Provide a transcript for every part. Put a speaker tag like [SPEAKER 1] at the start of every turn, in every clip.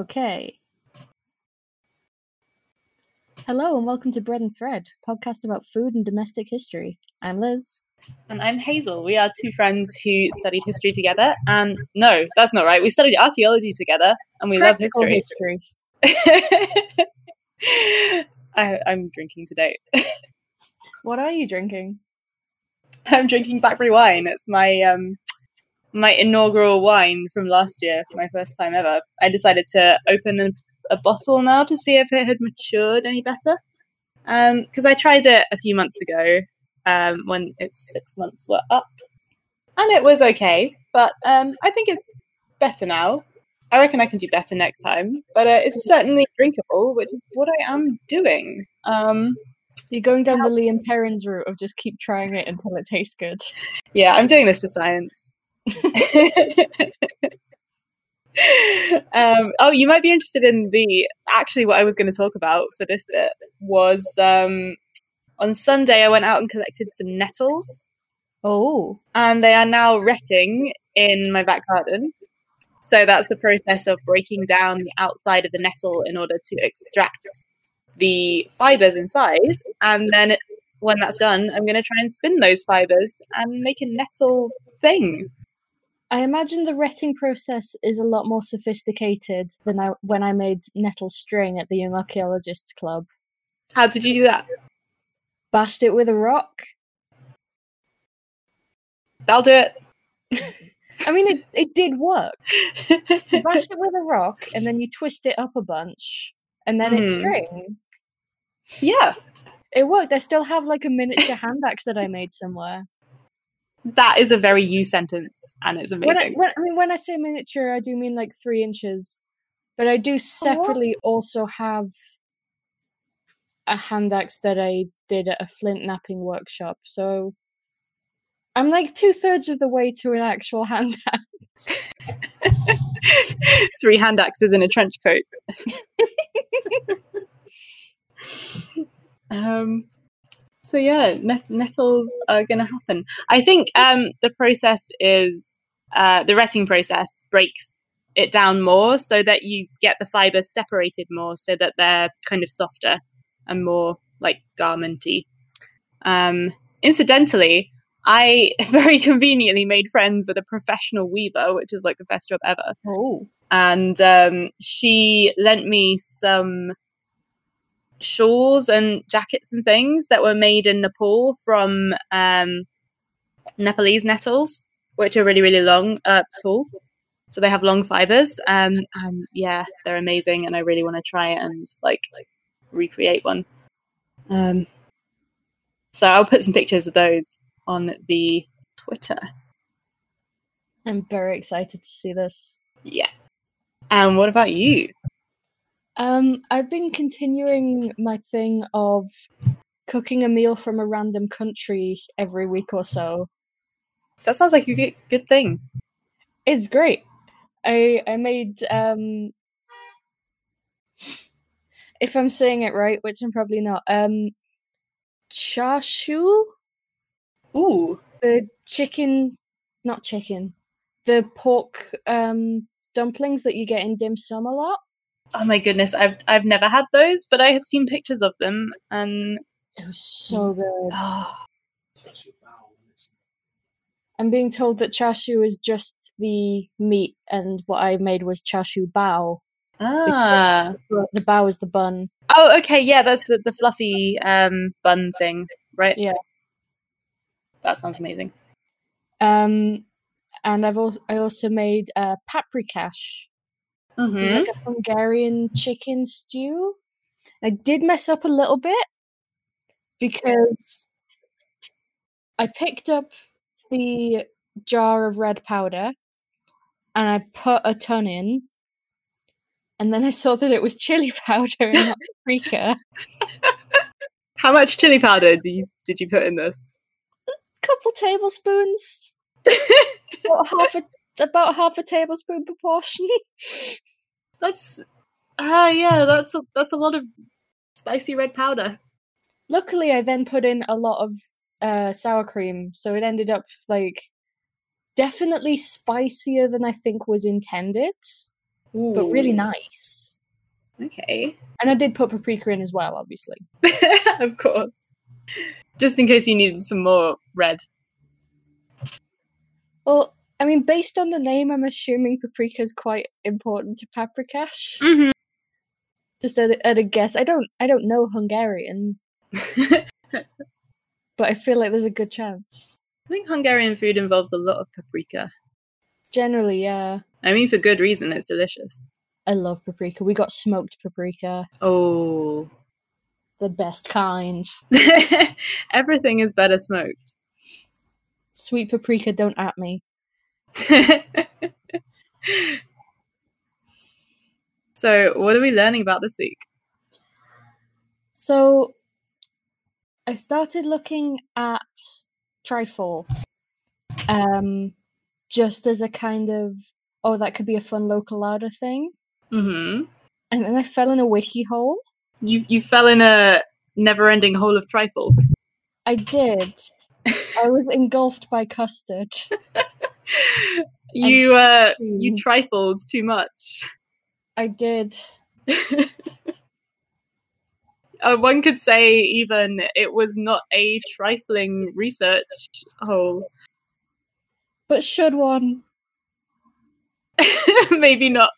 [SPEAKER 1] Okay. Hello and welcome to Bread and Thread, podcast about food and domestic history. I'm Liz.
[SPEAKER 2] And I'm Hazel. We are two friends who studied history together. And no, that's not right. We studied archaeology together and we
[SPEAKER 1] Practical
[SPEAKER 2] love history.
[SPEAKER 1] history.
[SPEAKER 2] I, I'm drinking today.
[SPEAKER 1] What are you drinking?
[SPEAKER 2] I'm drinking Blackberry wine. It's my um my inaugural wine from last year, my first time ever. I decided to open a, a bottle now to see if it had matured any better. Because I tried it a few months ago um, when its six months were up, and it was okay. But um, I think it's better now. I reckon I can do better next time. But uh, it's certainly drinkable, which is what I am doing. Um,
[SPEAKER 1] You're going down the Liam Perrins route of just keep trying it until it tastes good.
[SPEAKER 2] yeah, I'm doing this for science. um, oh, you might be interested in the actually what I was going to talk about for this bit was um, on Sunday I went out and collected some nettles,
[SPEAKER 1] Oh,
[SPEAKER 2] and they are now retting in my back garden. So that's the process of breaking down the outside of the nettle in order to extract the fibers inside, and then when that's done, I'm going to try and spin those fibers and make a nettle thing.
[SPEAKER 1] I imagine the retting process is a lot more sophisticated than I when I made nettle string at the Young Archaeologists Club.
[SPEAKER 2] How did you do that?
[SPEAKER 1] Bashed it with a rock.
[SPEAKER 2] I'll do it.
[SPEAKER 1] I mean, it, it did work. You bash it with a rock, and then you twist it up a bunch, and then it's
[SPEAKER 2] Mhm.
[SPEAKER 1] string.
[SPEAKER 2] yeah,
[SPEAKER 1] It worked. I still have like a miniature hand axe that I made somewhere.
[SPEAKER 2] That is a very you sentence, and it's
[SPEAKER 1] When I,
[SPEAKER 2] amazing.
[SPEAKER 1] when, I mean, when I say miniature, I do mean like three inches. But I do separately also have a hand axe that I did at a flint knapping workshop. So I'm like two thirds of the way to an actual hand axe.
[SPEAKER 2] Three hand axes in a trench coat. um, so yeah, net- nettles are going to happen. I think um, the process is uh, the retting process breaks it down more so that you get the fibers separated more so that they're kind of softer and more like garmenty. Um, incidentally, I very conveniently made friends with a professional weaver, which is like the best job ever
[SPEAKER 1] Oh.
[SPEAKER 2] and um, she lent me some shawls and jackets and things that were made in Nepal from um, Nepalese nettles, which are really really long, uh, tall. So they have long fibers, um, and yeah, they're amazing. And I really want to try it and like like recreate one. Um, so I'll put some pictures of those on the Twitter.
[SPEAKER 1] I'm very excited to see this.
[SPEAKER 2] Yeah. And what about you?
[SPEAKER 1] Um, I've been continuing my thing of cooking a meal from a random country every week or so.
[SPEAKER 2] That sounds like a good, thing.
[SPEAKER 1] It's great. I I made um if I'm saying it right, which I'm probably not, um chashu,
[SPEAKER 2] Ooh.
[SPEAKER 1] the chicken not chicken. The pork um dumplings that you get in dim sum a lot.
[SPEAKER 2] Oh my goodness, I've I've never had those, but I have seen pictures of them, and
[SPEAKER 1] It was so good.
[SPEAKER 2] oh,
[SPEAKER 1] I'm being told that chashu is just the meat, and what I made was chashu bao.
[SPEAKER 2] ah,
[SPEAKER 1] The bao is the bun.
[SPEAKER 2] oh, okay, yeah, that's the the fluffy um bun thing, right?
[SPEAKER 1] Yeah.
[SPEAKER 2] that sounds amazing.
[SPEAKER 1] Um, and I've also I also made uh, paprikash,
[SPEAKER 2] Mhm.
[SPEAKER 1] like a Hungarian chicken stew. I did mess up a little bit because I picked up the jar of red powder and I put a ton in, and then I saw that it was chili powder and not paprika.
[SPEAKER 2] How much chili powder do you did you put in this?
[SPEAKER 1] A couple tablespoons, half a about half a tablespoon proportion.
[SPEAKER 2] That's ah, yeah, that's a, that's a lot of spicy red powder.
[SPEAKER 1] Luckily, I then put in a lot of uh, sour cream, so it ended up like definitely spicier than I think was intended. but really nice.
[SPEAKER 2] Okay.
[SPEAKER 1] And I did put paprika in as well, obviously.
[SPEAKER 2] of course. Just in case you needed some more red.
[SPEAKER 1] Well, I mean, based on the name, I'm assuming paprika is quite important to paprikash.
[SPEAKER 2] Mm-hmm.
[SPEAKER 1] Just at a, at a guess, I don't, I don't know Hungarian, but I feel like there's a good chance.
[SPEAKER 2] I think Hungarian food involves a lot of paprika.
[SPEAKER 1] Generally, yeah,
[SPEAKER 2] I mean, for good reason. It's delicious.
[SPEAKER 1] I love paprika. We got smoked paprika,
[SPEAKER 2] Oh.
[SPEAKER 1] the best kind.
[SPEAKER 2] Everything is better smoked.
[SPEAKER 1] Sweet paprika, don't at me.
[SPEAKER 2] so, what are we learning about this week?
[SPEAKER 1] So, I started looking at trifle, um, just as a kind of oh, that could be a fun local larder thing,
[SPEAKER 2] hmm
[SPEAKER 1] and then I fell in a wiki hole.
[SPEAKER 2] You you fell in a never-ending hole of trifle.
[SPEAKER 1] I did. I was engulfed by custard.
[SPEAKER 2] you uh you trifled too much.
[SPEAKER 1] I did.
[SPEAKER 2] Uh, one could say even it was not a trifling research hole.
[SPEAKER 1] But should one?
[SPEAKER 2] Maybe not.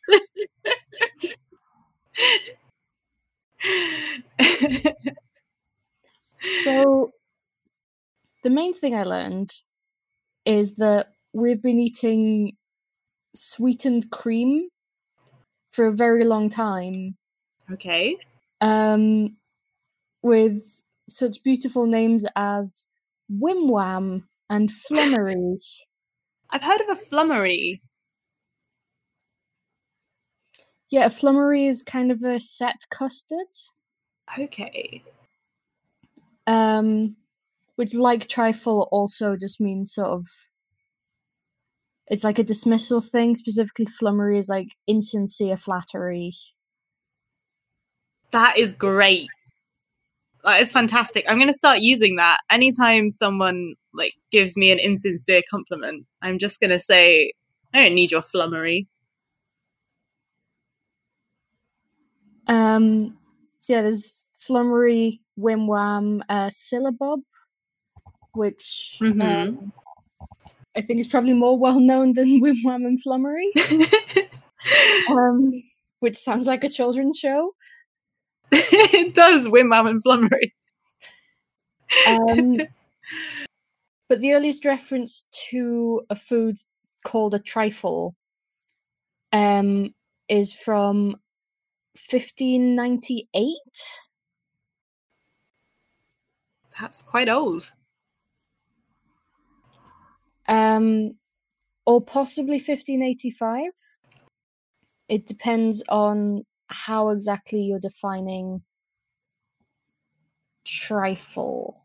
[SPEAKER 1] So, the main thing I learned is that we've been eating sweetened cream for a very long time,
[SPEAKER 2] okay.
[SPEAKER 1] um, with such beautiful names as Whim Wham and Flummery.
[SPEAKER 2] I've heard of a flummery.
[SPEAKER 1] yeah, a flummery is kind of a set custard,
[SPEAKER 2] Okay.
[SPEAKER 1] um, which, like trifle, also just means sort of. It's like a dismissal thing. Specifically, flummery is like insincere flattery.
[SPEAKER 2] That is great. That is fantastic. I'm going to start using that anytime someone like gives me an insincere compliment. I'm just going to say, "I don't need your flummery."
[SPEAKER 1] Um, so yeah, there's Flummery, Whim Wham, uh, Syllabub, which
[SPEAKER 2] Mhm.
[SPEAKER 1] um, I think is probably more well known than Whim Wham and Flummery, um, which sounds like a children's show.
[SPEAKER 2] it does Whim Wham and flummery.
[SPEAKER 1] Um, but the earliest reference to a food called a trifle um, is from 1598.
[SPEAKER 2] That's quite old.
[SPEAKER 1] Um, or possibly 1585. It depends on how exactly you're defining trifle.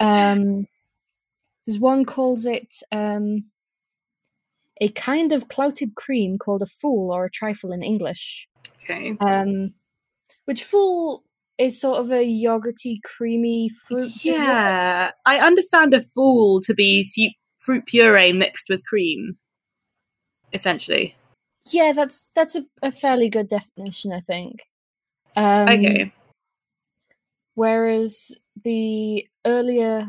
[SPEAKER 1] Um, there's one calls it um, a kind of clouted cream called a fool or a trifle in English.
[SPEAKER 2] Okay.
[SPEAKER 1] Um, which fool is sort of a yogurty, creamy fruit. dessert.
[SPEAKER 2] Yeah, I understand a fool to be fu- fruit puree mixed with cream, essentially.
[SPEAKER 1] Yeah, that's that's a, a fairly good definition, I think. Um,
[SPEAKER 2] okay.
[SPEAKER 1] Whereas the earlier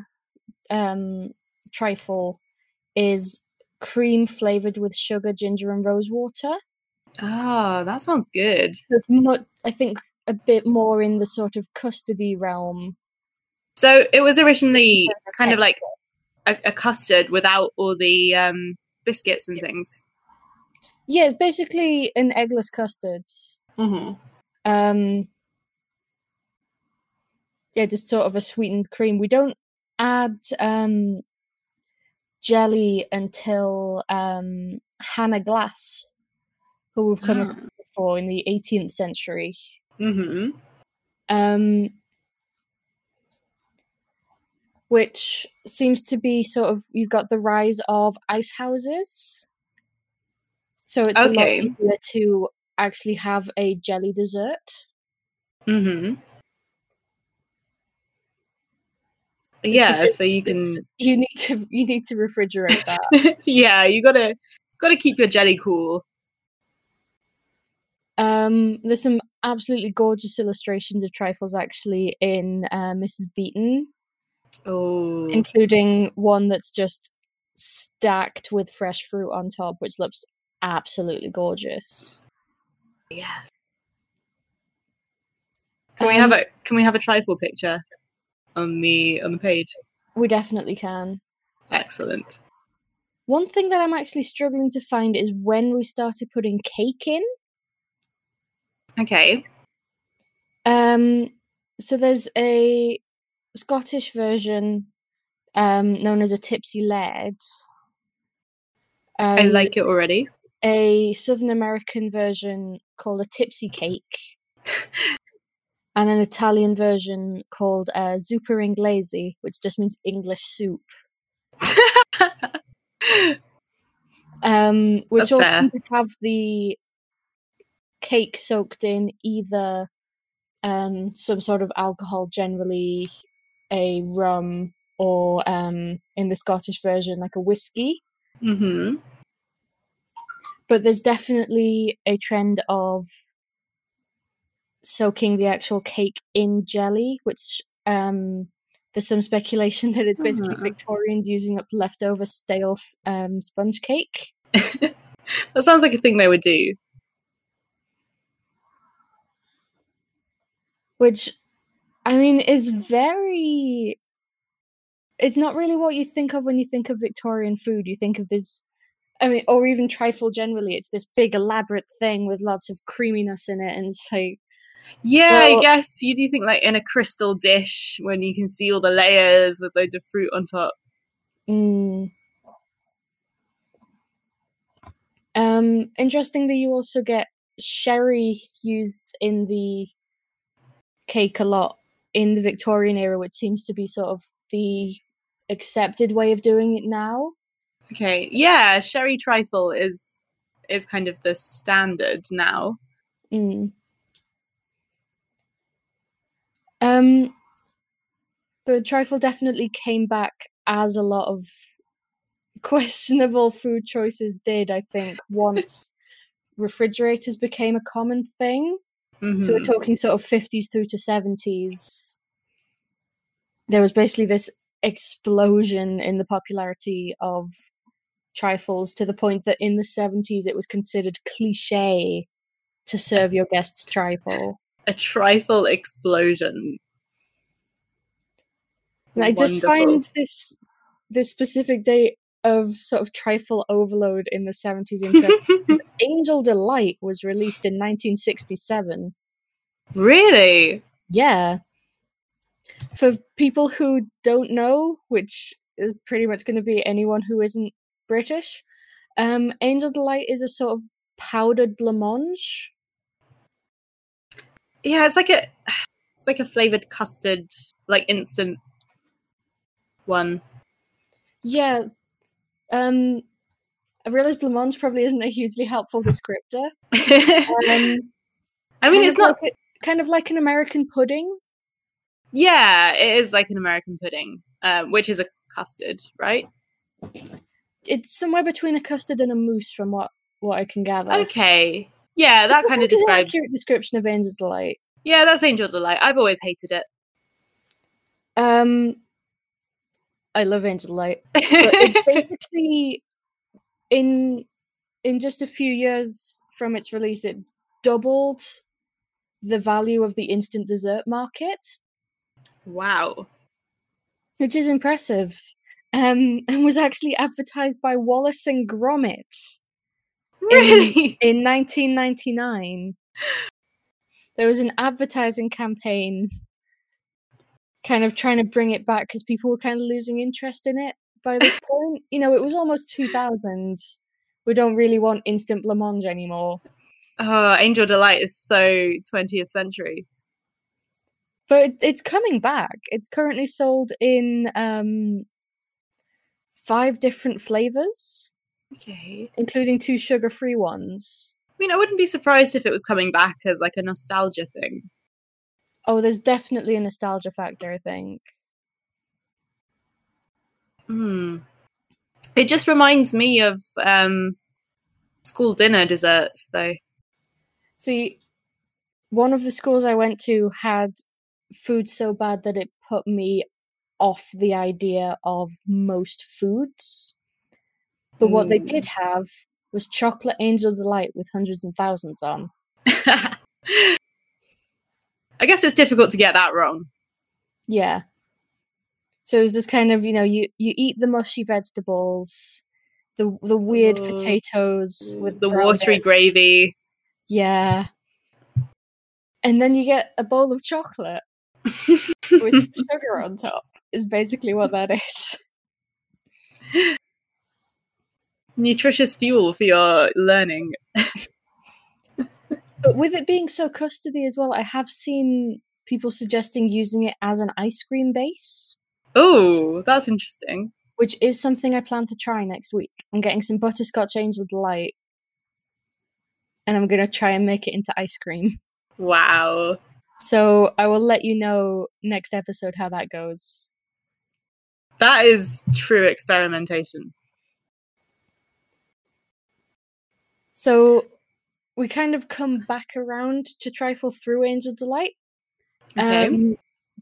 [SPEAKER 1] um, trifle is cream flavored with sugar, ginger, and rose water.
[SPEAKER 2] Oh, that sounds good.
[SPEAKER 1] So it's mu- I think a bit more in the sort of custardy realm.
[SPEAKER 2] So it was originally kind of like a, a custard without all the um, biscuits and things.
[SPEAKER 1] Yeah, it's basically an eggless custard.
[SPEAKER 2] Mm-hmm.
[SPEAKER 1] Um, yeah, just sort of a sweetened cream. We don't add um, jelly until um, Hannah Glasse, who we've come across before in the 18th century.
[SPEAKER 2] Mm-hmm.
[SPEAKER 1] Um, which seems to be sort of you've got the rise of ice houses. So it's a lot
[SPEAKER 2] Okay.
[SPEAKER 1] easier to actually have a jelly dessert.
[SPEAKER 2] Mm-hmm.
[SPEAKER 1] Just
[SPEAKER 2] Yeah, so you can.
[SPEAKER 1] you need to you need to refrigerate that.
[SPEAKER 2] yeah, you gotta gotta keep your jelly cool.
[SPEAKER 1] Um, there's some absolutely gorgeous illustrations of trifles actually in uh, Mrs. Beeton,
[SPEAKER 2] Oh,
[SPEAKER 1] including one that's just stacked with fresh fruit on top, which looks absolutely gorgeous.
[SPEAKER 2] yes. Can we have
[SPEAKER 1] Um,
[SPEAKER 2] a Can we have a trifle picture on the on the page?
[SPEAKER 1] We definitely can.
[SPEAKER 2] Excellent.
[SPEAKER 1] One thing that I'm actually struggling to find is when we started putting cake in.
[SPEAKER 2] Okay.
[SPEAKER 1] Um, so there's a Scottish version um, known as a tipsy laird.
[SPEAKER 2] I
[SPEAKER 1] Um,
[SPEAKER 2] like it already.
[SPEAKER 1] a Southern American version called a tipsy cake, and an Italian version called uh, zuppa inglese, which just means English soup. Um, which
[SPEAKER 2] That's fair.
[SPEAKER 1] have the cake soaked in either um, some sort of alcohol, generally a rum, or um, in the Scottish version, like a whiskey.
[SPEAKER 2] hmm
[SPEAKER 1] But there's definitely a trend of soaking the actual cake in jelly, which um, there's some speculation that it's basically
[SPEAKER 2] Ah.
[SPEAKER 1] Victorians using up leftover stale um, sponge cake.
[SPEAKER 2] That sounds like a thing they would do.
[SPEAKER 1] Which I mean is very it's not really what you think of when you think of Victorian food. You think of this I mean or even trifle generally. It's this big elaborate thing with lots of creaminess in it and so
[SPEAKER 2] Yeah, I guess you do think like in a crystal dish when you can see all the layers with loads of fruit on top.
[SPEAKER 1] mm. Um interestingly you also get sherry used in the cake a lot in the Victorian era, which seems to be sort of the accepted way of doing it now.
[SPEAKER 2] Okay, yeah, sherry trifle is is kind of the standard now.
[SPEAKER 1] Mm. Um, but trifle definitely came back as a lot of questionable food choices did. I think once refrigerators became a common thing. So we're
[SPEAKER 2] Mhm.
[SPEAKER 1] talking sort of fifties through to seventies. There was basically this explosion in the popularity of trifles to the point that in the seventies it was considered cliche to serve your guests trifle.
[SPEAKER 2] a trifle explosion.
[SPEAKER 1] And I just find this this specific date of sort of trifle overload in the seventies interesting. 'cause Angel Delight was released in nineteen sixty seven.
[SPEAKER 2] really?
[SPEAKER 1] Yeah. For people who don't know, which is pretty much going to be anyone who isn't British, um, Angel Delight is a sort of powdered blancmange.
[SPEAKER 2] Yeah, it's like a it's like a flavored custard, like instant one.
[SPEAKER 1] Yeah. Um, I realize blancmange probably isn't a hugely helpful descriptor. Um,
[SPEAKER 2] I mean, it's not.
[SPEAKER 1] like a- kind of like an American pudding.
[SPEAKER 2] Yeah, it is like an American pudding, um, which is a custard, right?
[SPEAKER 1] It's somewhere between a custard and a mousse, from what what I can gather.
[SPEAKER 2] Okay. Yeah, that
[SPEAKER 1] It's
[SPEAKER 2] kind of
[SPEAKER 1] an
[SPEAKER 2] describes.
[SPEAKER 1] accurate description of Angel Delight.
[SPEAKER 2] Yeah, that's Angel Delight. I've always hated it.
[SPEAKER 1] Um, I love Angel Light. but it basically in in just a few years from its release it doubled the value of the instant dessert market
[SPEAKER 2] wow.
[SPEAKER 1] which is impressive um and was actually advertised by Wallace and Gromit
[SPEAKER 2] Really?
[SPEAKER 1] in 1999 there was an advertising campaign kind of trying to bring it back because people were kind of losing interest in it by this point you know it was almost 2000 we don't really want instant blancmange anymore
[SPEAKER 2] Oh, Angel Delight is so 20th century.
[SPEAKER 1] but it, it's coming back it's currently sold in um five different flavors
[SPEAKER 2] Okay.
[SPEAKER 1] including two sugar-free ones
[SPEAKER 2] I mean, I wouldn't be surprised if it was coming back as like a nostalgia thing.
[SPEAKER 1] Oh there's definitely a nostalgia factor i think
[SPEAKER 2] Hmm. It just reminds me of um, school dinner desserts, though.
[SPEAKER 1] See, one of the schools I went to had food so bad that it put me off the idea of most foods. But what they did have was chocolate angel delight with hundreds and thousands on.
[SPEAKER 2] I guess it's difficult to get that wrong.
[SPEAKER 1] Yeah. So it was just kind of, you know, you, you eat the mushy vegetables, the the weird
[SPEAKER 2] Oh.
[SPEAKER 1] potatoes with
[SPEAKER 2] the watery
[SPEAKER 1] bits.
[SPEAKER 2] gravy.
[SPEAKER 1] Yeah. And then you get a bowl of chocolate with sugar on top. Is basically what that is.
[SPEAKER 2] Nutritious fuel for your learning.
[SPEAKER 1] But with it being so custody as well, I have seen people suggesting using it as an ice cream base,
[SPEAKER 2] Oh, that's interesting.
[SPEAKER 1] which is something I plan to try next week. I'm getting some butterscotch angel delight, and I'm gonna try and make it into ice cream.
[SPEAKER 2] Wow.
[SPEAKER 1] So I will let you know next episode how that goes.
[SPEAKER 2] That is true experimentation.
[SPEAKER 1] So we kind of come back around to trifle through Angel Delight.
[SPEAKER 2] Okay.
[SPEAKER 1] Um,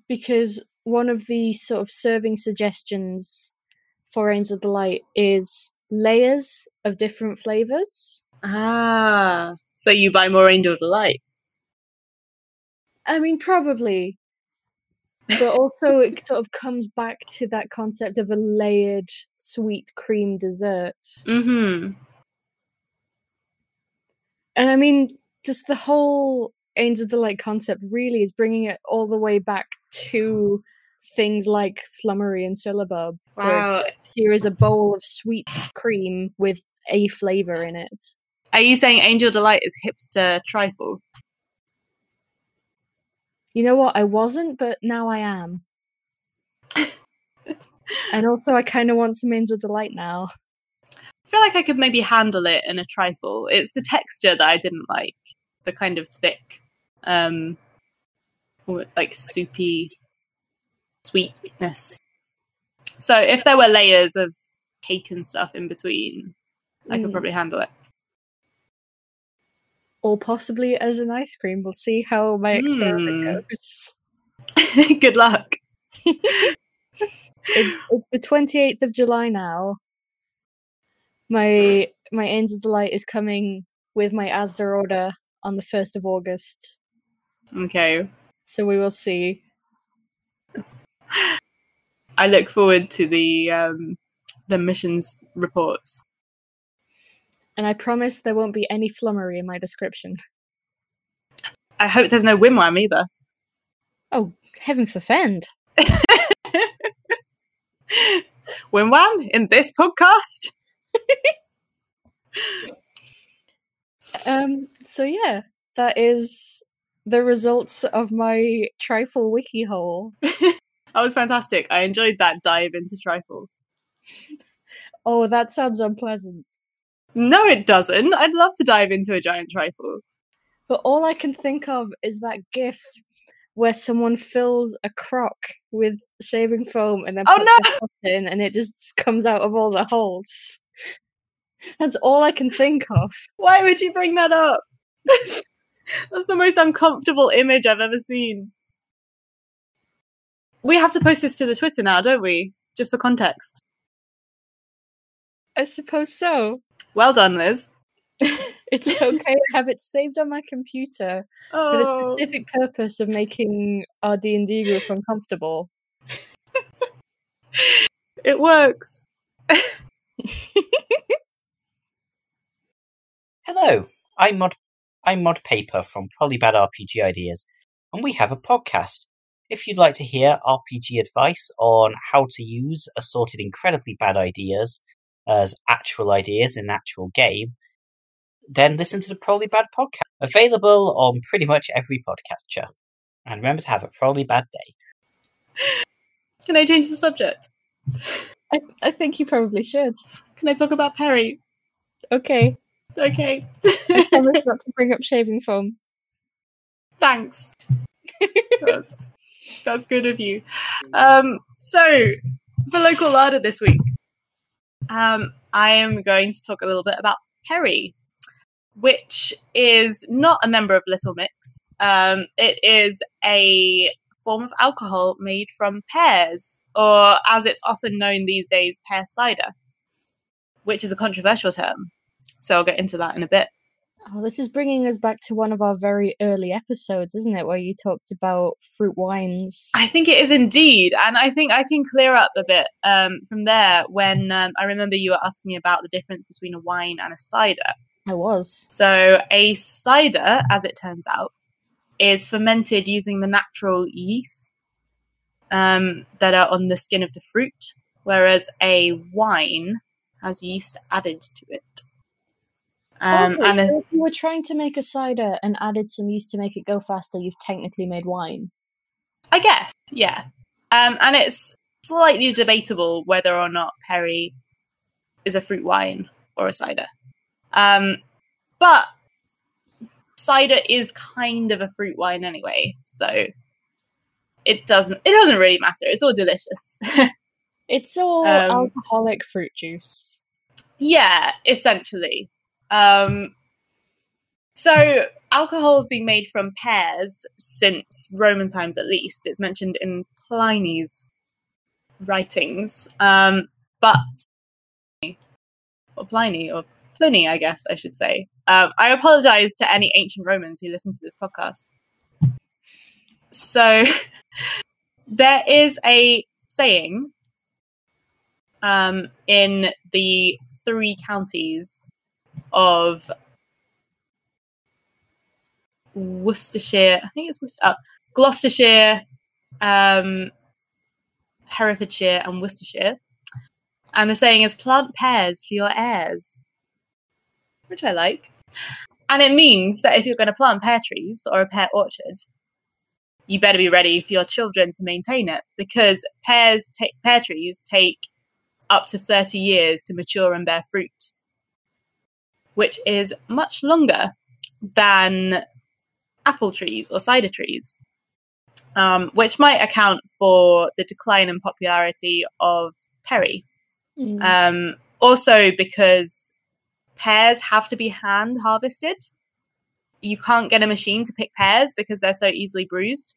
[SPEAKER 1] because one of the sort of serving suggestions for Angel Delight is layers of different flavors.
[SPEAKER 2] ah. So you buy more Angel Delight.
[SPEAKER 1] I mean, probably. But also, it sort of comes back to that concept of a layered sweet cream dessert.
[SPEAKER 2] Mm-hmm.
[SPEAKER 1] And I mean, just the whole Angel Delight concept really is bringing it all the way back to things like Flummery and Syllabub.
[SPEAKER 2] Wow.
[SPEAKER 1] just, here is a bowl of sweet cream with a flavor in it.
[SPEAKER 2] Are you saying Angel Delight is hipster trifle?
[SPEAKER 1] You know what? I wasn't, but now I am. and also, I kind of want some Angel Delight now.
[SPEAKER 2] I feel like I could maybe handle it in a trifle. It's the texture that I didn't like, the kind of thick, um, like soupy sweetness. So if there were layers of cake and stuff in between, I could
[SPEAKER 1] Mm.
[SPEAKER 2] probably handle it.
[SPEAKER 1] Or possibly as an ice cream. We'll see how my experiment
[SPEAKER 2] Mm.
[SPEAKER 1] goes.
[SPEAKER 2] Good luck.
[SPEAKER 1] it's, it's the 28th of July now. My my Angel Delight is coming with my Asda order on the 1st of August.
[SPEAKER 2] Okay.
[SPEAKER 1] So we will see.
[SPEAKER 2] I look forward to the um, the missions reports.
[SPEAKER 1] And I promise there won't be any flummery in my description.
[SPEAKER 2] I hope there's no wimwam either.
[SPEAKER 1] Oh, heaven forfend.
[SPEAKER 2] Wimwam in this podcast?
[SPEAKER 1] Um so yeah, that is the results of my trifle wiki hole.
[SPEAKER 2] That was fantastic. I enjoyed that dive into trifle.
[SPEAKER 1] Oh, that sounds unpleasant.
[SPEAKER 2] No, it doesn't. I'd love to dive into a giant trifle.
[SPEAKER 1] But all I can think of is that gif where someone fills a crock with shaving foam and then
[SPEAKER 2] Oh,
[SPEAKER 1] puts
[SPEAKER 2] no!
[SPEAKER 1] in and it just comes out of all the holes. That's all I can think of.
[SPEAKER 2] Why would you bring that up? That's the most uncomfortable image I've ever seen. We have to post this to the Twitter now, don't we? Just for context.
[SPEAKER 1] I suppose so.
[SPEAKER 2] Well done, Liz.
[SPEAKER 1] It's okay to have it saved on my computer for the
[SPEAKER 2] Oh.
[SPEAKER 1] specific purpose of making our D&D group uncomfortable.
[SPEAKER 2] It works.
[SPEAKER 3] Hello, I'm Mod I'm Mod Paper from Probably Bad RPG Ideas, and we have a podcast. If you'd like to hear RPG advice on how to use assorted incredibly bad ideas as actual ideas in an actual game, then listen to the Probably Bad podcast, available on pretty much every podcatcher. And remember to have a Probably Bad day.
[SPEAKER 2] Can I change the subject?
[SPEAKER 1] I, I think you probably should.
[SPEAKER 2] Can I talk about Perry?
[SPEAKER 1] Okay.
[SPEAKER 2] Okay.
[SPEAKER 1] I promise not to bring up shaving foam.
[SPEAKER 2] Thanks. that's, that's good of you. Um, so, for local larder this week, um, I am going to talk a little bit about Perry. which is not a member of Little Mix. Um, it is a form of alcohol made from pears, or as it's often known these days, pear cider, which is a controversial term. So I'll get into that in a bit.
[SPEAKER 1] Oh, this is bringing us back to one of our very early episodes, isn't it? Where you talked about fruit wines.
[SPEAKER 2] I think it is indeed, and I think I can clear up a bit um, from there. When um, I remember you were asking me about the difference between a wine and a cider.
[SPEAKER 1] I was.
[SPEAKER 2] So a cider, as it turns out, is fermented using the natural yeast um, that are on the skin of the fruit, whereas a wine has yeast added to it. Um,
[SPEAKER 1] okay,
[SPEAKER 2] and a-
[SPEAKER 1] so if you were trying to make a cider and added some yeast to make it go faster, you've technically made wine.
[SPEAKER 2] I guess, yeah. Um, and it's slightly debatable whether or not Perry is a fruit wine or a cider. Um, but cider is kind of a fruit wine anyway, so it doesn't it doesn't really matter. It's all delicious.
[SPEAKER 1] It's all
[SPEAKER 2] Um,
[SPEAKER 1] alcoholic fruit juice.
[SPEAKER 2] yeah, essentially. Um, so alcohol has been made from pears since Roman times, at least. It's mentioned in Pliny's writings. Um, but or Pliny or Pliny, I guess I should say. Um, I apologize to any ancient Romans who listen to this podcast. So there is a saying um, in the three counties of Worcestershire. I think it's Worcester, uh, Gloucestershire, um, Herefordshire, and Worcestershire. And the saying is plant pears for your heirs, which I like. And it means that if you're going to plant pear trees or a pear orchard, you better be ready for your children to maintain it because pears take pear trees take up to 30 years to mature and bear fruit, which is much longer than apple trees or cider trees, um, which might account for the decline in popularity of perry.
[SPEAKER 1] Mm.
[SPEAKER 2] Um, also, because pears have to be hand harvested. You can't get a machine to pick pears because they're so easily bruised.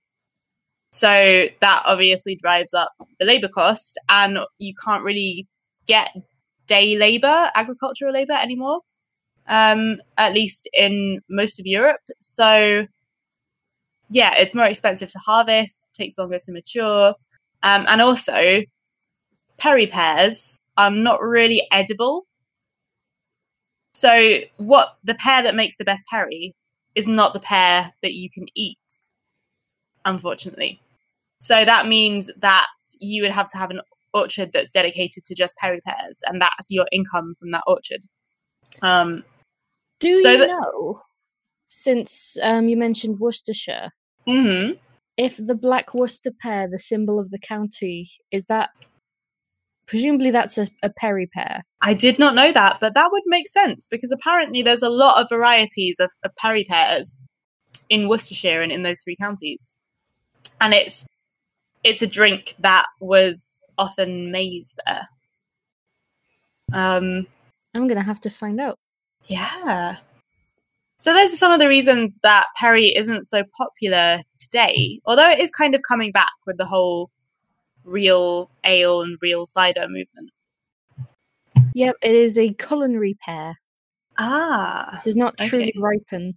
[SPEAKER 2] So that obviously drives up the labor cost, and you can't really get day labor, agricultural labor anymore, um, at least in most of Europe. So, yeah, it's more expensive to harvest, takes longer to mature, um, and also perry pears are not really edible. So, what the pear that makes the best perry is not the pear that you can eat, unfortunately. So that means that you would have to have an orchard that's dedicated to just perry pears, and that's your income from that orchard. Um,
[SPEAKER 1] Do
[SPEAKER 2] so
[SPEAKER 1] you
[SPEAKER 2] that-
[SPEAKER 1] know, since um, you mentioned Worcestershire,
[SPEAKER 2] mhm.
[SPEAKER 1] if the black Worcester pear, the symbol of the county, is that presumably that's a, a perry pear?
[SPEAKER 2] I did not know that, but that would make sense because apparently there's a lot of varieties of, of perry pears in Worcestershire and in those three counties, and it's it's a drink that was often made there. Um,
[SPEAKER 1] I'm gonna have to find out.
[SPEAKER 2] Yeah. So those are some of the reasons that Perry isn't so popular today, although it is kind of coming back with the whole real ale and real cider movement.
[SPEAKER 1] Yep, it is a culinary pear.
[SPEAKER 2] Ah,
[SPEAKER 1] Does not truly
[SPEAKER 2] Okay.
[SPEAKER 1] ripen.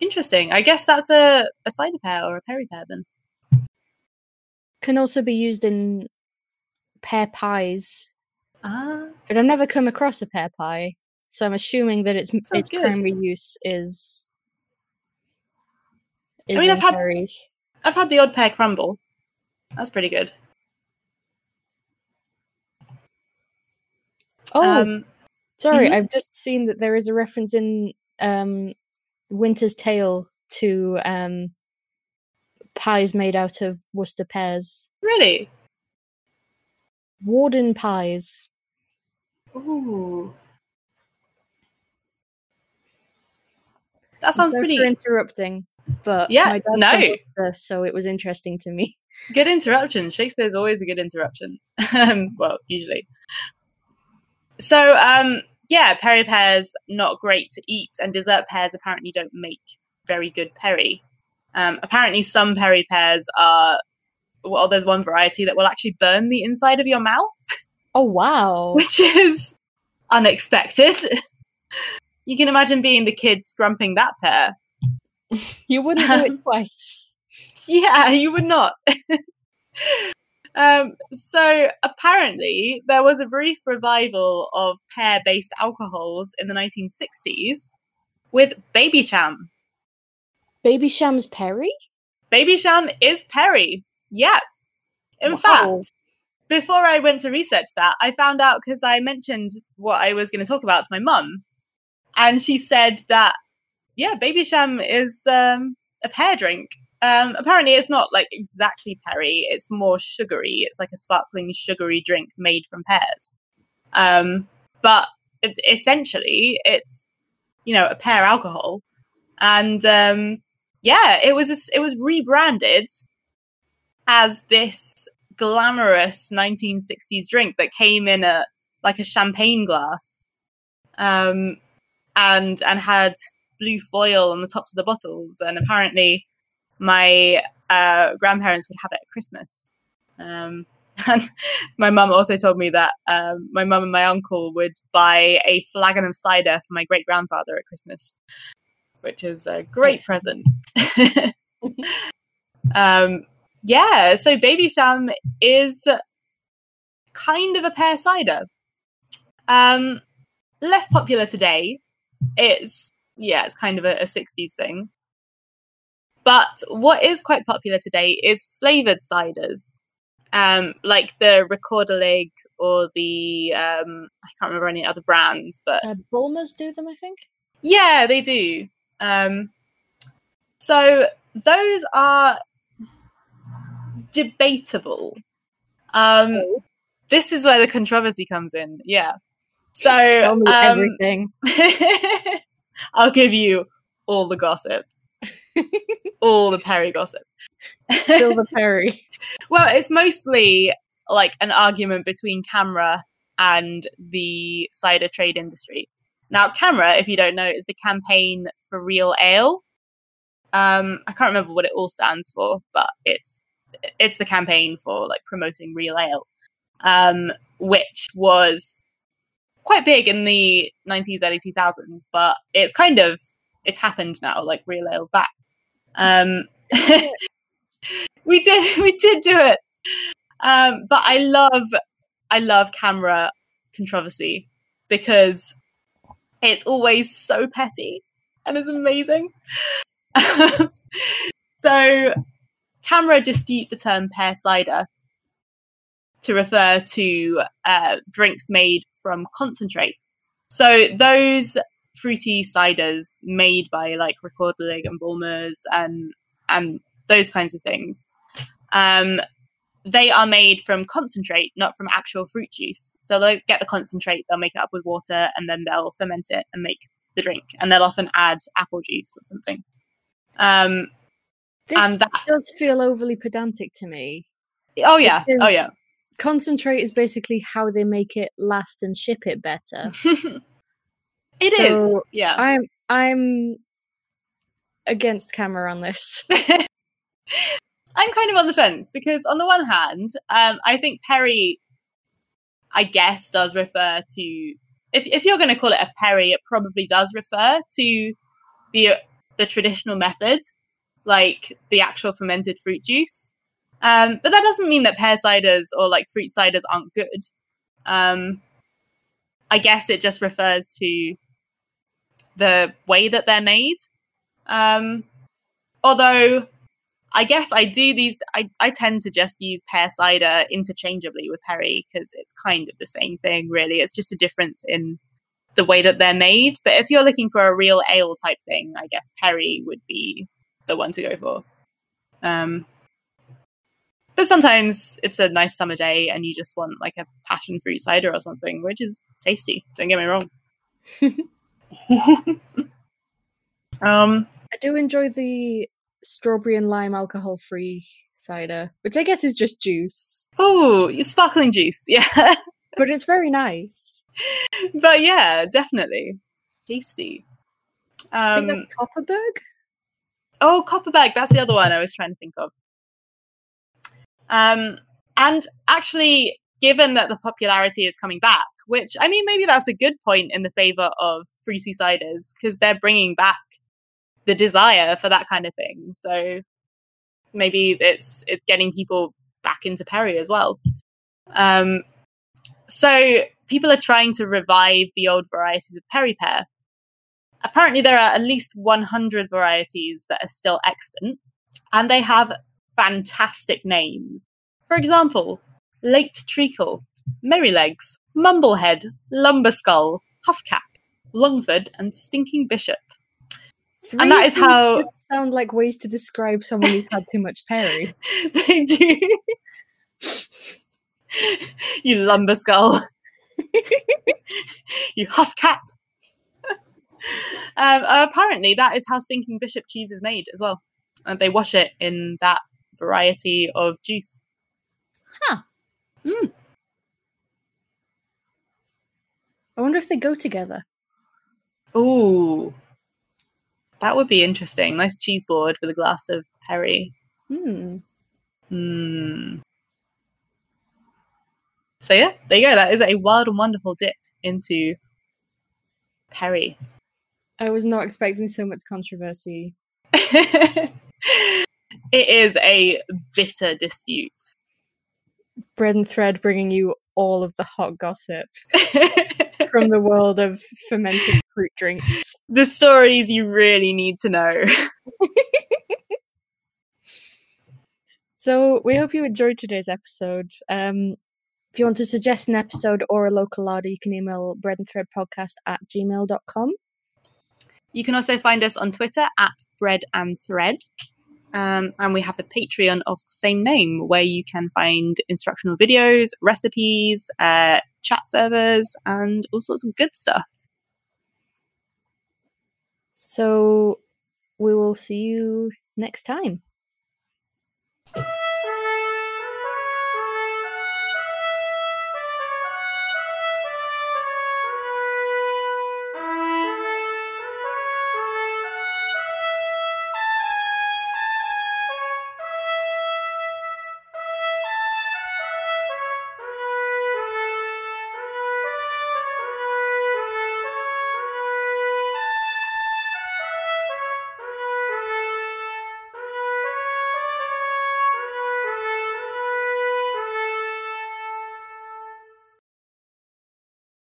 [SPEAKER 2] interesting. I guess that's a, a cider pear or a Perry pear then.
[SPEAKER 1] Can also be used in pear pies,
[SPEAKER 2] Ah,
[SPEAKER 1] but I've never come across a pear pie, so I'm assuming that its
[SPEAKER 2] Sounds
[SPEAKER 1] its
[SPEAKER 2] good.
[SPEAKER 1] primary use is. is
[SPEAKER 2] mean, I've had-. I've had the odd pear crumble. That's pretty good.
[SPEAKER 1] Oh,
[SPEAKER 2] Um,
[SPEAKER 1] sorry,
[SPEAKER 2] mhm.
[SPEAKER 1] I've just seen that there is a reference in um, Winter's Tale to um, pies made out of Worcester pears.
[SPEAKER 2] really?
[SPEAKER 1] Warden pies.
[SPEAKER 2] Ooh. That sounds pretty
[SPEAKER 1] for interrupting, but
[SPEAKER 2] Yeah, no.
[SPEAKER 1] Worcester, so it was interesting to me.
[SPEAKER 2] good interruption. Shakespeare's always a good interruption. um, well, usually. So, um, yeah, perry pears not great to eat, and dessert pears apparently don't make very good perry. Um, apparently, some perry pears are well. There's one variety that will actually burn the inside of your mouth,
[SPEAKER 1] Oh wow.
[SPEAKER 2] which is unexpected. you can imagine being the kid scrumping that pear.
[SPEAKER 1] You wouldn't do it twice.
[SPEAKER 2] Yeah, you would not. um, so apparently, there was a brief revival of pear-based alcohols in the 1960s with Babycham.
[SPEAKER 1] Baby Shams Perry?
[SPEAKER 2] Babycham is Perry. Yeah. In
[SPEAKER 1] Wow.
[SPEAKER 2] fact, before I went to research that, I found out because I mentioned what I was going to talk about to my mum, and she said that yeah, Babycham is um, a pear drink. Um, apparently, it's not like exactly perry; it's more sugary. It's like a sparkling sugary drink made from pears. Um, but it, essentially, it's you know a pear alcohol, and um, yeah, it was it was rebranded as this glamorous 1960s drink that came in a like a champagne glass um and and had blue foil on the tops of the bottles and apparently my uh grandparents would have it at christmas um and my mum also told me that um, my mum and my uncle would buy a flagon of cider for my great grandfather at Christmas, which is a great present. um, yeah, so Babycham is kind of a pear cider. Um, less popular today. It's yeah, it's kind of a, a 60s thing. But what is quite popular today is flavored ciders, um, like the Rekorderlig or the um, I can't remember any other brands, but
[SPEAKER 1] Uh, Bulmers do them, I think.
[SPEAKER 2] yeah, they do. Um, so those are debatable. Um,
[SPEAKER 1] Oh.
[SPEAKER 2] this is where the controversy comes in. Yeah. So um,
[SPEAKER 1] everything.
[SPEAKER 2] I'll give you all the gossip, all the Perry gossip.
[SPEAKER 1] Spill the Perry.
[SPEAKER 2] Well, it's mostly like an argument between CAMRA and the cider trade industry. Now, CAMRA, if you don't know, is the campaign for real ale. Um, I can't remember what it all stands for, but it's it's the campaign for like promoting real ale, um, which was quite big in the 90s, early 2000s. But it's kind of it's happened now. Like real ale's back. Um, we did we did do it um but i love i love CAMRA controversy because it's always so petty and is amazing so CAMRA dispute the term pear cider to refer to uh, drinks made from concentrate so those fruity ciders made by like Rekorderlig and Bulmers and and those kinds of things. Um, they are made from concentrate, not from actual fruit juice. So they'll get the concentrate, they'll make it up with water, and then they'll ferment it and make the drink. And they'll often add apple juice or something. Um,
[SPEAKER 1] This
[SPEAKER 2] And that-
[SPEAKER 1] does feel overly pedantic to me.
[SPEAKER 2] oh yeah, oh yeah.
[SPEAKER 1] Concentrate is basically how they make it last and ship it better.
[SPEAKER 2] It is,
[SPEAKER 1] So,
[SPEAKER 2] yeah.
[SPEAKER 1] I'm I'm against CAMRA on this.
[SPEAKER 2] I'm kind of on the fence because, on the one hand, um, I think Perry, I guess, does refer to. If if you're going to call it a Perry, it probably does refer to the the traditional method, like the actual fermented fruit juice. Um, but that doesn't mean that pear ciders or like fruit ciders aren't good. Um, I guess it just refers to the way that they're made. Um, although I guess I do these. I, I tend to just use pear cider interchangeably with Perry because it's kind of the same thing, really. It's just a difference in the way that they're made. But if you're looking for a real ale type thing, I guess Perry would be the one to go for. Um, but sometimes it's a nice summer day and you just want like a passion fruit cider or something, which is tasty. Don't get me wrong. um,
[SPEAKER 1] I do enjoy the strawberry and lime alcohol free cider, which I guess is just juice.
[SPEAKER 2] Oh, sparkling juice. Yeah.
[SPEAKER 1] but it's very nice.
[SPEAKER 2] but yeah, definitely tasty.
[SPEAKER 1] I think
[SPEAKER 2] Um,
[SPEAKER 1] that's Kopparberg.
[SPEAKER 2] oh, Kopparberg. That's the other one I was trying to think of. Um, and actually, given that the popularity is coming back, which I mean, maybe that's a good point in the favor of free sea ciders because they're bringing back the desire for that kind of thing. So maybe it's it's getting people back into Perry as well. Um, so people are trying to revive the old varieties of Perry pear. Apparently, there are at least 100 varieties that are still extant, and they have fantastic names. For example, Late Treacle, Merrylegs, Mumblehead, Lumberskull, Huffcap, Longford, and Stinking Bishop.
[SPEAKER 1] Three
[SPEAKER 2] And that is how-
[SPEAKER 1] sound like ways to describe someone who's had too much Perry.
[SPEAKER 2] they do. you Lumberskull. you Huffcap. um, apparently, that is how Stinking Bishop cheese is made as well. And they wash it in that variety of juice.
[SPEAKER 1] I wonder if they go together.
[SPEAKER 2] Ooh. That would be interesting. Nice cheese board with a glass of Perry.
[SPEAKER 1] Hmm.
[SPEAKER 2] Hmm. So yeah, there you go. That is a wild and wonderful dip into Perry.
[SPEAKER 1] I was not expecting so much controversy.
[SPEAKER 2] it is a bitter dispute.
[SPEAKER 1] Bread and Thread bringing you all of the hot gossip from the world of fermented fruit drinks.
[SPEAKER 2] the stories you really need to know.
[SPEAKER 1] So we hope you enjoyed today's episode. Um, if you want to suggest an episode or a local larder, you can email bread and thread podcast at gmail.com.
[SPEAKER 2] You can also find us on Twitter at Bread and Thread. Um, and we have a Patreon of the same name where you can find instructional videos, recipes, uh, chat servers, and all sorts of good stuff.
[SPEAKER 1] So we will see you next time.